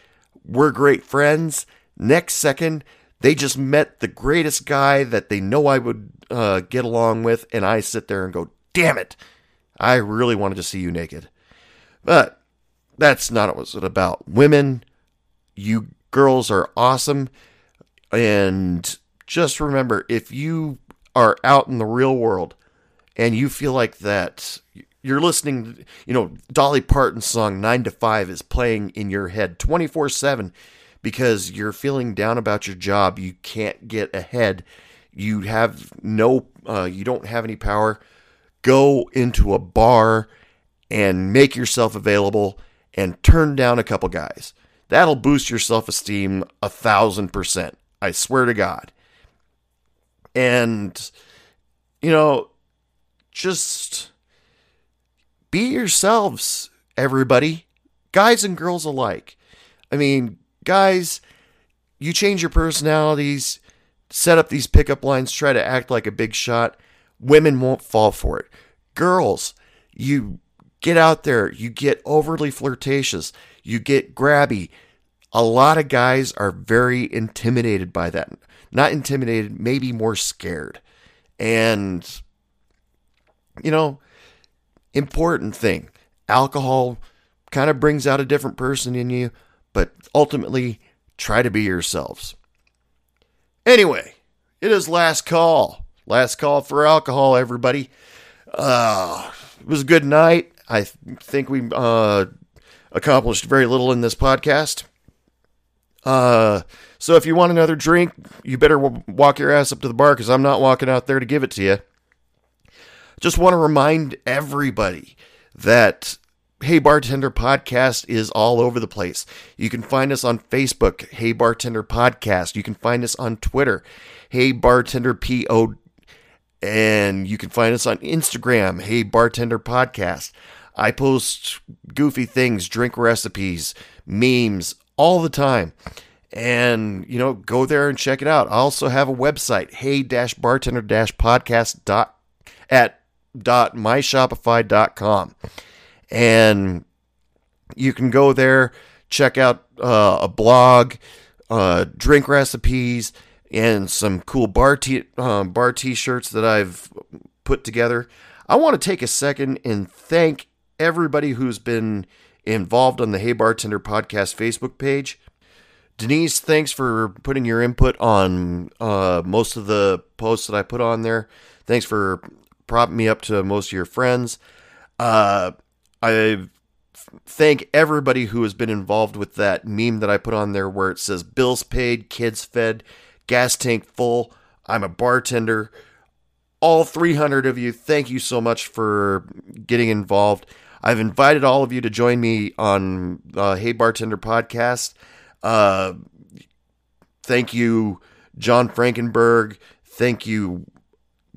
we're great friends. Next second, they just met the greatest guy that they know I would uh, get along with, and I sit there and go, damn it, I really wanted to see you naked. But that's not what it's about. Women, you girls are awesome. And just remember if you are out in the real world and you feel like that you're listening, you know, Dolly Parton's song 9 to 5 is playing in your head 24 7 because you're feeling down about your job. You can't get ahead. You have no, uh, you don't have any power. Go into a bar and make yourself available and turn down a couple guys. That'll boost your self esteem a thousand percent. I swear to God. And, you know, just be yourselves, everybody, guys and girls alike. I mean, guys, you change your personalities, set up these pickup lines, try to act like a big shot. Women won't fall for it. Girls, you get out there, you get overly flirtatious, you get grabby. a lot of guys are very intimidated by that. Not intimidated, maybe more scared. And, you know, important thing alcohol kind of brings out a different person in you, but ultimately, try to be yourselves. Anyway, it is last call. Last call for alcohol, everybody. Uh, it was a good night. I th- think we uh, accomplished very little in this podcast. Uh, so if you want another drink, you better walk your ass up to the bar because I'm not walking out there to give it to you. Just want to remind everybody that Hey Bartender Podcast is all over the place. You can find us on Facebook, Hey Bartender Podcast. You can find us on Twitter, Hey Bartender PO. And you can find us on Instagram, Hey Bartender Podcast. I post goofy things, drink recipes, memes all the time. And, you know, go there and check it out. I also have a website, hey-bartender-podcast dot at dot myshopify.com. And you can go there, check out uh, a blog, uh, drink recipes, and some cool bar t- um, bar t-shirts that I've put together. I want to take a second and thank everybody who's been involved on the Hey Bartender podcast Facebook page. Denise, thanks for putting your input on uh, most of the posts that I put on there. Thanks for propping me up to most of your friends. Uh, I thank everybody who has been involved with that meme that I put on there where it says bills paid, kids fed, gas tank full. I'm a bartender. All 300 of you, thank you so much for getting involved. I've invited all of you to join me on uh, Hey Bartender podcast. Uh, thank you, John Frankenberg. Thank you,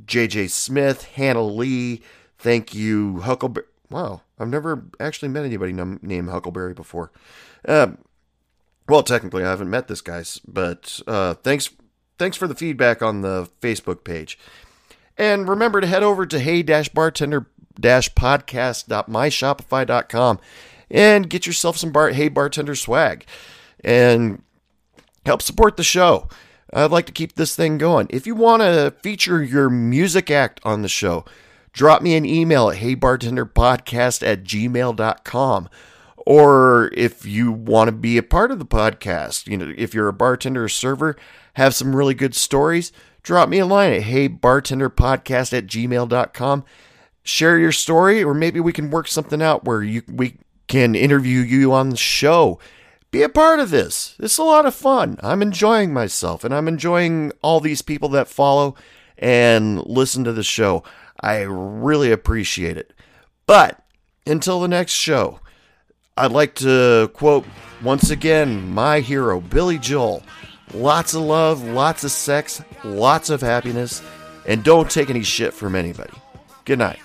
JJ Smith, Hannah Lee. Thank you, Huckleberry. Wow, I've never actually met anybody num- named Huckleberry before. Uh, well, technically, I haven't met this guy's, but uh, thanks, thanks for the feedback on the Facebook page. And remember to head over to hey-bartender-podcast.myshopify.com and get yourself some bar- Hey Bartender swag and help support the show. I'd like to keep this thing going. If you want to feature your music act on the show, drop me an email at heybartenderpodcast at gmail.com. Or if you want to be a part of the podcast, you know, if you're a bartender or server, have some really good stories, drop me a line at heybartenderpodcast at gmail.com. Share your story, or maybe we can work something out where you we can interview you on the show. Be a part of this. It's a lot of fun. I'm enjoying myself, and I'm enjoying all these people that follow and listen to the show. I really appreciate it. But until the next show, I'd like to quote once again my hero, Billy Joel. Lots of love, lots of sex, lots of happiness, and don't take any shit from anybody. Good night.